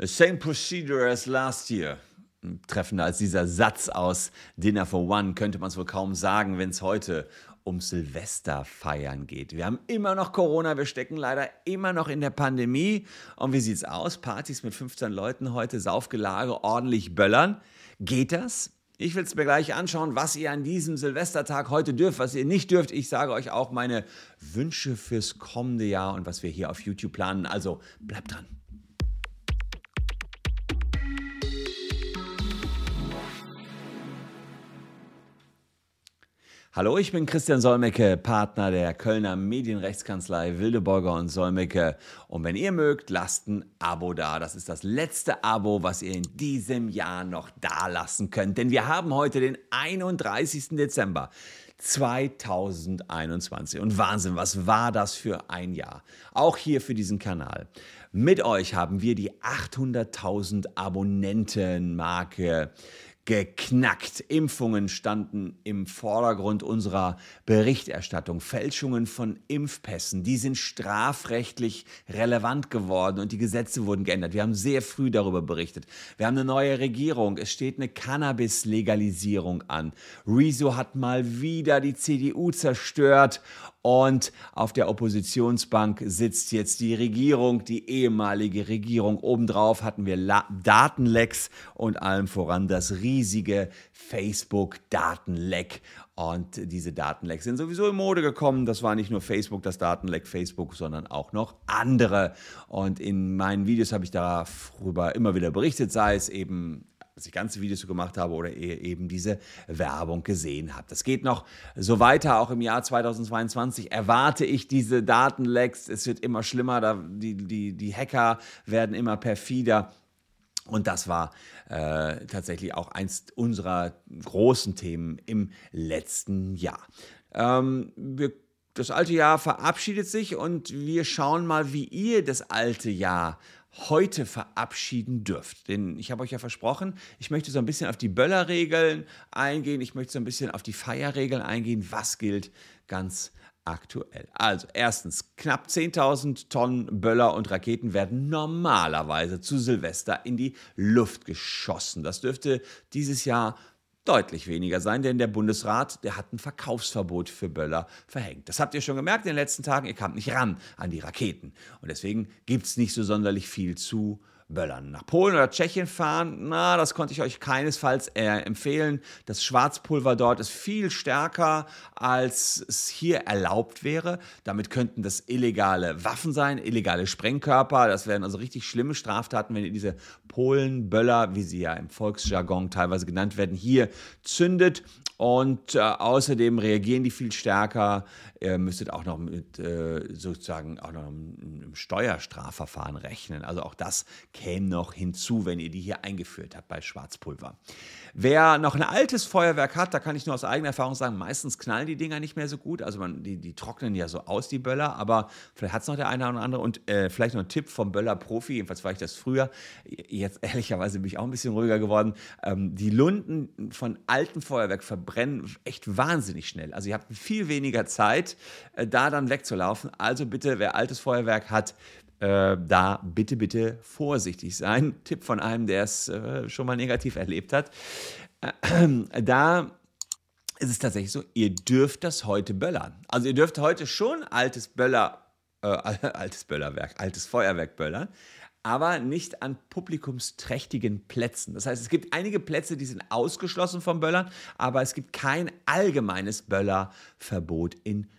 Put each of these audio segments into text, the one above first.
The same procedure as last year. Treffender als dieser Satz aus Dinner for One könnte man es wohl kaum sagen, wenn es heute um Silvesterfeiern geht. Wir haben immer noch Corona, wir stecken leider immer noch in der Pandemie. Und wie sieht's aus? Partys mit 15 Leuten heute, Saufgelage, ordentlich böllern. Geht das? Ich will es mir gleich anschauen, was ihr an diesem Silvestertag heute dürft, was ihr nicht dürft. Ich sage euch auch meine Wünsche fürs kommende Jahr und was wir hier auf YouTube planen. Also bleibt dran. Hallo, ich bin Christian Solmecke, Partner der Kölner Medienrechtskanzlei Wildeborger und Solmecke. Und wenn ihr mögt, lasst ein Abo da. Das ist das letzte Abo, was ihr in diesem Jahr noch da lassen könnt. Denn wir haben heute den 31. Dezember 2021. Und Wahnsinn, was war das für ein Jahr? Auch hier für diesen Kanal. Mit euch haben wir die 800.000 Abonnentenmarke geknackt. Impfungen standen im Vordergrund unserer Berichterstattung. Fälschungen von Impfpässen, die sind strafrechtlich relevant geworden und die Gesetze wurden geändert. Wir haben sehr früh darüber berichtet. Wir haben eine neue Regierung. Es steht eine Cannabis-Legalisierung an. Rezo hat mal wieder die CDU zerstört und auf der Oppositionsbank sitzt jetzt die Regierung, die ehemalige Regierung. Obendrauf hatten wir La Datenlecks und allem voran das riesige Facebook-Datenleck. Und diese Datenlecks sind sowieso in Mode gekommen. Das war nicht nur Facebook, das Datenleck Facebook, sondern auch noch andere. Und in meinen Videos habe ich darüber immer wieder berichtet, sei es eben dass ich ganze Videos gemacht habe oder eben diese Werbung gesehen habe. Das geht noch so weiter, auch im Jahr 2022 erwarte ich diese Datenlecks. Es wird immer schlimmer, die, die, die Hacker werden immer perfider. Und das war äh, tatsächlich auch eins unserer großen Themen im letzten Jahr. Ähm, wir, das alte Jahr verabschiedet sich und wir schauen mal, wie ihr das alte Jahr heute verabschieden dürft. Denn ich habe euch ja versprochen, ich möchte so ein bisschen auf die Böllerregeln eingehen, ich möchte so ein bisschen auf die Feierregeln eingehen, was gilt ganz aktuell. Also erstens, knapp 10.000 Tonnen Böller und Raketen werden normalerweise zu Silvester in die Luft geschossen. Das dürfte dieses Jahr deutlich weniger sein, denn der Bundesrat, der hat ein Verkaufsverbot für Böller verhängt. Das habt ihr schon gemerkt in den letzten Tagen, ihr kamt nicht ran an die Raketen. Und deswegen gibt es nicht so sonderlich viel zu Böllern. Nach Polen oder Tschechien fahren, na, das konnte ich euch keinesfalls äh, empfehlen. Das Schwarzpulver dort ist viel stärker, als es hier erlaubt wäre. Damit könnten das illegale Waffen sein, illegale Sprengkörper. Das wären also richtig schlimme Straftaten, wenn ihr diese Polenböller, wie sie ja im Volksjargon teilweise genannt werden, hier zündet. Und äh, außerdem reagieren die viel stärker. Ihr müsstet auch noch mit äh, sozusagen auch noch einem Steuerstrafverfahren rechnen. Also auch das käme noch hinzu, wenn ihr die hier eingeführt habt bei Schwarzpulver. Wer noch ein altes Feuerwerk hat, da kann ich nur aus eigener Erfahrung sagen, meistens knallen die Dinger nicht mehr so gut. Also man, die, die trocknen ja so aus, die Böller, aber vielleicht hat es noch der eine oder andere. Und äh, vielleicht noch ein Tipp vom Böller-Profi, jedenfalls war ich das früher. Jetzt ehrlicherweise bin ich auch ein bisschen ruhiger geworden. Ähm, die Lunden von altem Feuerwerk verbrennen echt wahnsinnig schnell. Also ihr habt viel weniger Zeit, äh, da dann wegzulaufen. Also bitte, wer altes Feuerwerk hat, äh, da bitte, bitte vorsichtig sein. Tipp von einem, der es äh, schon mal negativ erlebt hat. Äh, da ist es tatsächlich so, ihr dürft das heute böllern. Also ihr dürft heute schon altes Böller, äh, altes Böllerwerk, altes Feuerwerk böllern, aber nicht an publikumsträchtigen Plätzen. Das heißt, es gibt einige Plätze, die sind ausgeschlossen vom Böllern, aber es gibt kein allgemeines Böllerverbot in Deutschland.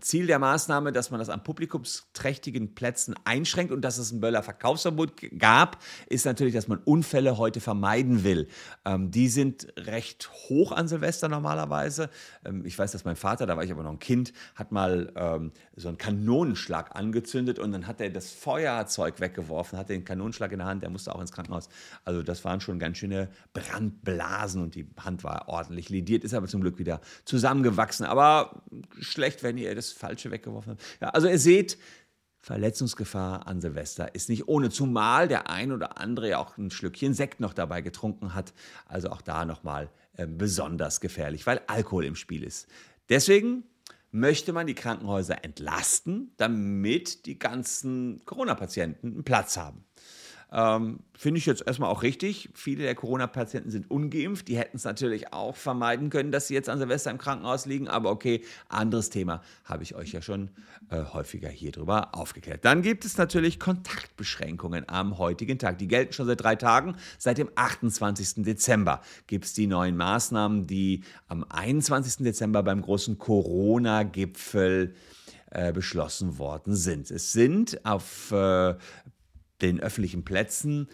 Ziel der Maßnahme, dass man das an publikumsträchtigen Plätzen einschränkt und dass es ein Böller Verkaufsverbot gab, ist natürlich, dass man Unfälle heute vermeiden will. Ähm, die sind recht hoch an Silvester normalerweise. Ähm, ich weiß, dass mein Vater, da war ich aber noch ein Kind, hat mal ähm, so einen Kanonenschlag angezündet und dann hat er das Feuerzeug weggeworfen, hatte den Kanonenschlag in der Hand, der musste auch ins Krankenhaus. Also das waren schon ganz schöne Brandblasen und die Hand war ordentlich lediert, ist aber zum Glück wieder zusammengewachsen. Aber schlecht schlecht, wenn ihr das Falsche weggeworfen habt. Ja, also ihr seht, Verletzungsgefahr an Silvester ist nicht ohne, zumal der ein oder andere ja auch ein Schlückchen Sekt noch dabei getrunken hat. Also auch da nochmal äh, besonders gefährlich, weil Alkohol im Spiel ist. Deswegen möchte man die Krankenhäuser entlasten, damit die ganzen Corona-Patienten einen Platz haben. Ähm, Finde ich jetzt erstmal auch richtig. Viele der Corona-Patienten sind ungeimpft. Die hätten es natürlich auch vermeiden können, dass sie jetzt an Silvester im Krankenhaus liegen. Aber okay, anderes Thema. Habe ich euch ja schon äh, häufiger hier drüber aufgeklärt. Dann gibt es natürlich Kontaktbeschränkungen am heutigen Tag. Die gelten schon seit drei Tagen. Seit dem 28. Dezember gibt es die neuen Maßnahmen, die am 21. Dezember beim großen Corona-Gipfel äh, beschlossen worden sind. Es sind auf äh, den öffentlichen Plätzen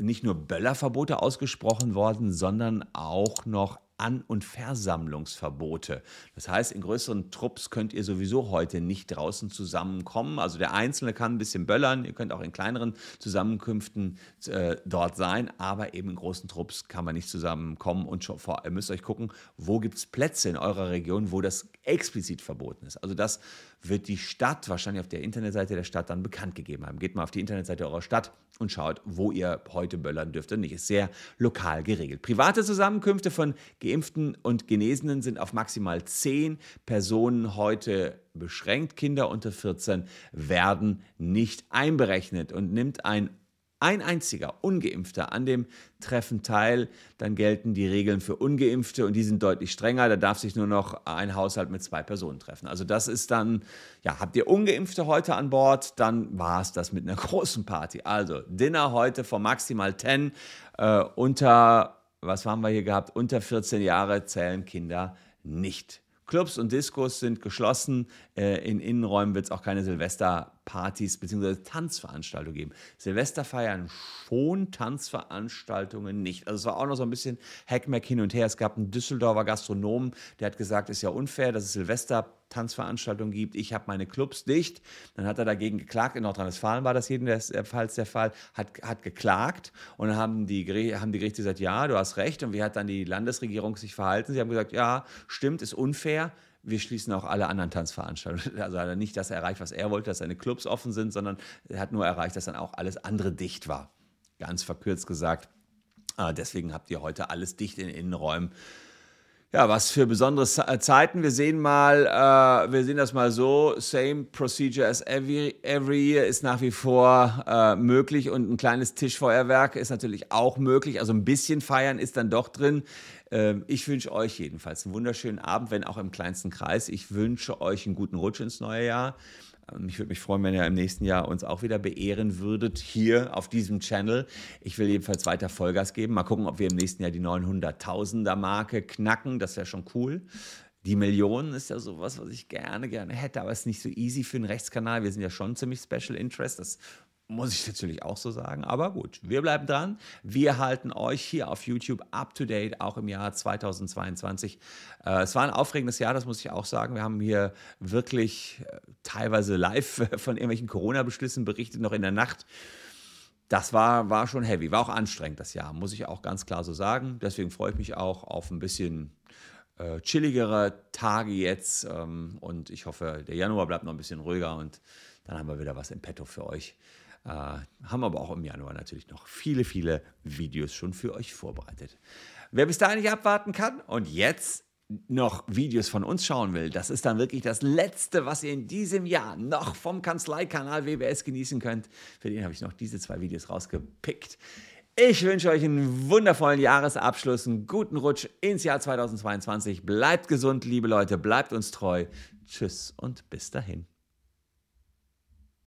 nicht nur Böllerverbote ausgesprochen worden, sondern auch noch an- und Versammlungsverbote. Das heißt, in größeren Trupps könnt ihr sowieso heute nicht draußen zusammenkommen. Also der Einzelne kann ein bisschen böllern, ihr könnt auch in kleineren Zusammenkünften äh, dort sein, aber eben in großen Trupps kann man nicht zusammenkommen und vor, ihr müsst euch gucken, wo gibt es Plätze in eurer Region, wo das explizit verboten ist. Also das wird die Stadt wahrscheinlich auf der Internetseite der Stadt dann bekannt gegeben haben. Geht mal auf die Internetseite eurer Stadt und schaut, wo ihr heute böllern dürft und nicht. Ist sehr lokal geregelt. Private Zusammenkünfte von Geimpften und Genesenen sind auf maximal zehn Personen heute beschränkt. Kinder unter 14 werden nicht einberechnet und nimmt ein ein einziger Ungeimpfter an dem Treffen teil, dann gelten die Regeln für Ungeimpfte und die sind deutlich strenger. Da darf sich nur noch ein Haushalt mit zwei Personen treffen. Also das ist dann, ja, habt ihr Ungeimpfte heute an Bord, dann war es das mit einer großen Party. Also Dinner heute von maximal 10 äh, unter, was haben wir hier gehabt, unter 14 Jahre zählen Kinder nicht. Clubs und Diskos sind geschlossen. Äh, in Innenräumen wird es auch keine Silvesterpartys bzw. Tanzveranstaltungen geben. Silvester feiern schon, Tanzveranstaltungen nicht. Also es war auch noch so ein bisschen Hackmack hin und her. Es gab einen Düsseldorfer Gastronomen, der hat gesagt, es ist ja unfair, dass es Silvester Tanzveranstaltungen gibt. Ich habe meine Clubs dicht. Dann hat er dagegen geklagt. In Nordrhein-Westfalen war das jedenfalls der Fall. Hat, hat geklagt und dann haben die, haben die Gerichte gesagt, ja, du hast recht. Und wie hat dann die Landesregierung sich verhalten? Sie haben gesagt, ja, stimmt, ist unfair. Wir schließen auch alle anderen Tanzveranstaltungen. Also hat er nicht das erreicht, was er wollte, dass seine Clubs offen sind, sondern er hat nur erreicht, dass dann auch alles andere dicht war. Ganz verkürzt gesagt. Ah, deswegen habt ihr heute alles dicht in Innenräumen. Ja, was für besondere äh, Zeiten. Wir sehen mal, äh, wir sehen das mal so, same procedure as every, every year ist nach wie vor äh, möglich und ein kleines Tischfeuerwerk ist natürlich auch möglich. Also ein bisschen feiern ist dann doch drin. Ähm, ich wünsche euch jedenfalls einen wunderschönen Abend, wenn auch im kleinsten Kreis. Ich wünsche euch einen guten Rutsch ins neue Jahr. Ich würde mich freuen, wenn ihr im nächsten Jahr uns auch wieder beehren würdet hier auf diesem Channel. Ich will jedenfalls weiter Vollgas geben. Mal gucken, ob wir im nächsten Jahr die 900.000er Marke knacken. Das wäre schon cool. Die Millionen ist ja sowas, was ich gerne, gerne hätte, aber es ist nicht so easy für einen Rechtskanal. Wir sind ja schon ziemlich Special Interest. Das muss ich natürlich auch so sagen. Aber gut, wir bleiben dran. Wir halten euch hier auf YouTube up to date, auch im Jahr 2022. Äh, es war ein aufregendes Jahr, das muss ich auch sagen. Wir haben hier wirklich äh, teilweise live von irgendwelchen Corona-Beschlüssen berichtet, noch in der Nacht. Das war, war schon heavy, war auch anstrengend das Jahr, muss ich auch ganz klar so sagen. Deswegen freue ich mich auch auf ein bisschen äh, chilligere Tage jetzt. Ähm, und ich hoffe, der Januar bleibt noch ein bisschen ruhiger und dann haben wir wieder was im Petto für euch. Äh, haben aber auch im Januar natürlich noch viele, viele Videos schon für euch vorbereitet. Wer bis dahin nicht abwarten kann und jetzt noch Videos von uns schauen will, das ist dann wirklich das Letzte, was ihr in diesem Jahr noch vom Kanzleikanal WBS genießen könnt. Für den habe ich noch diese zwei Videos rausgepickt. Ich wünsche euch einen wundervollen Jahresabschluss, einen guten Rutsch ins Jahr 2022. Bleibt gesund, liebe Leute, bleibt uns treu. Tschüss und bis dahin.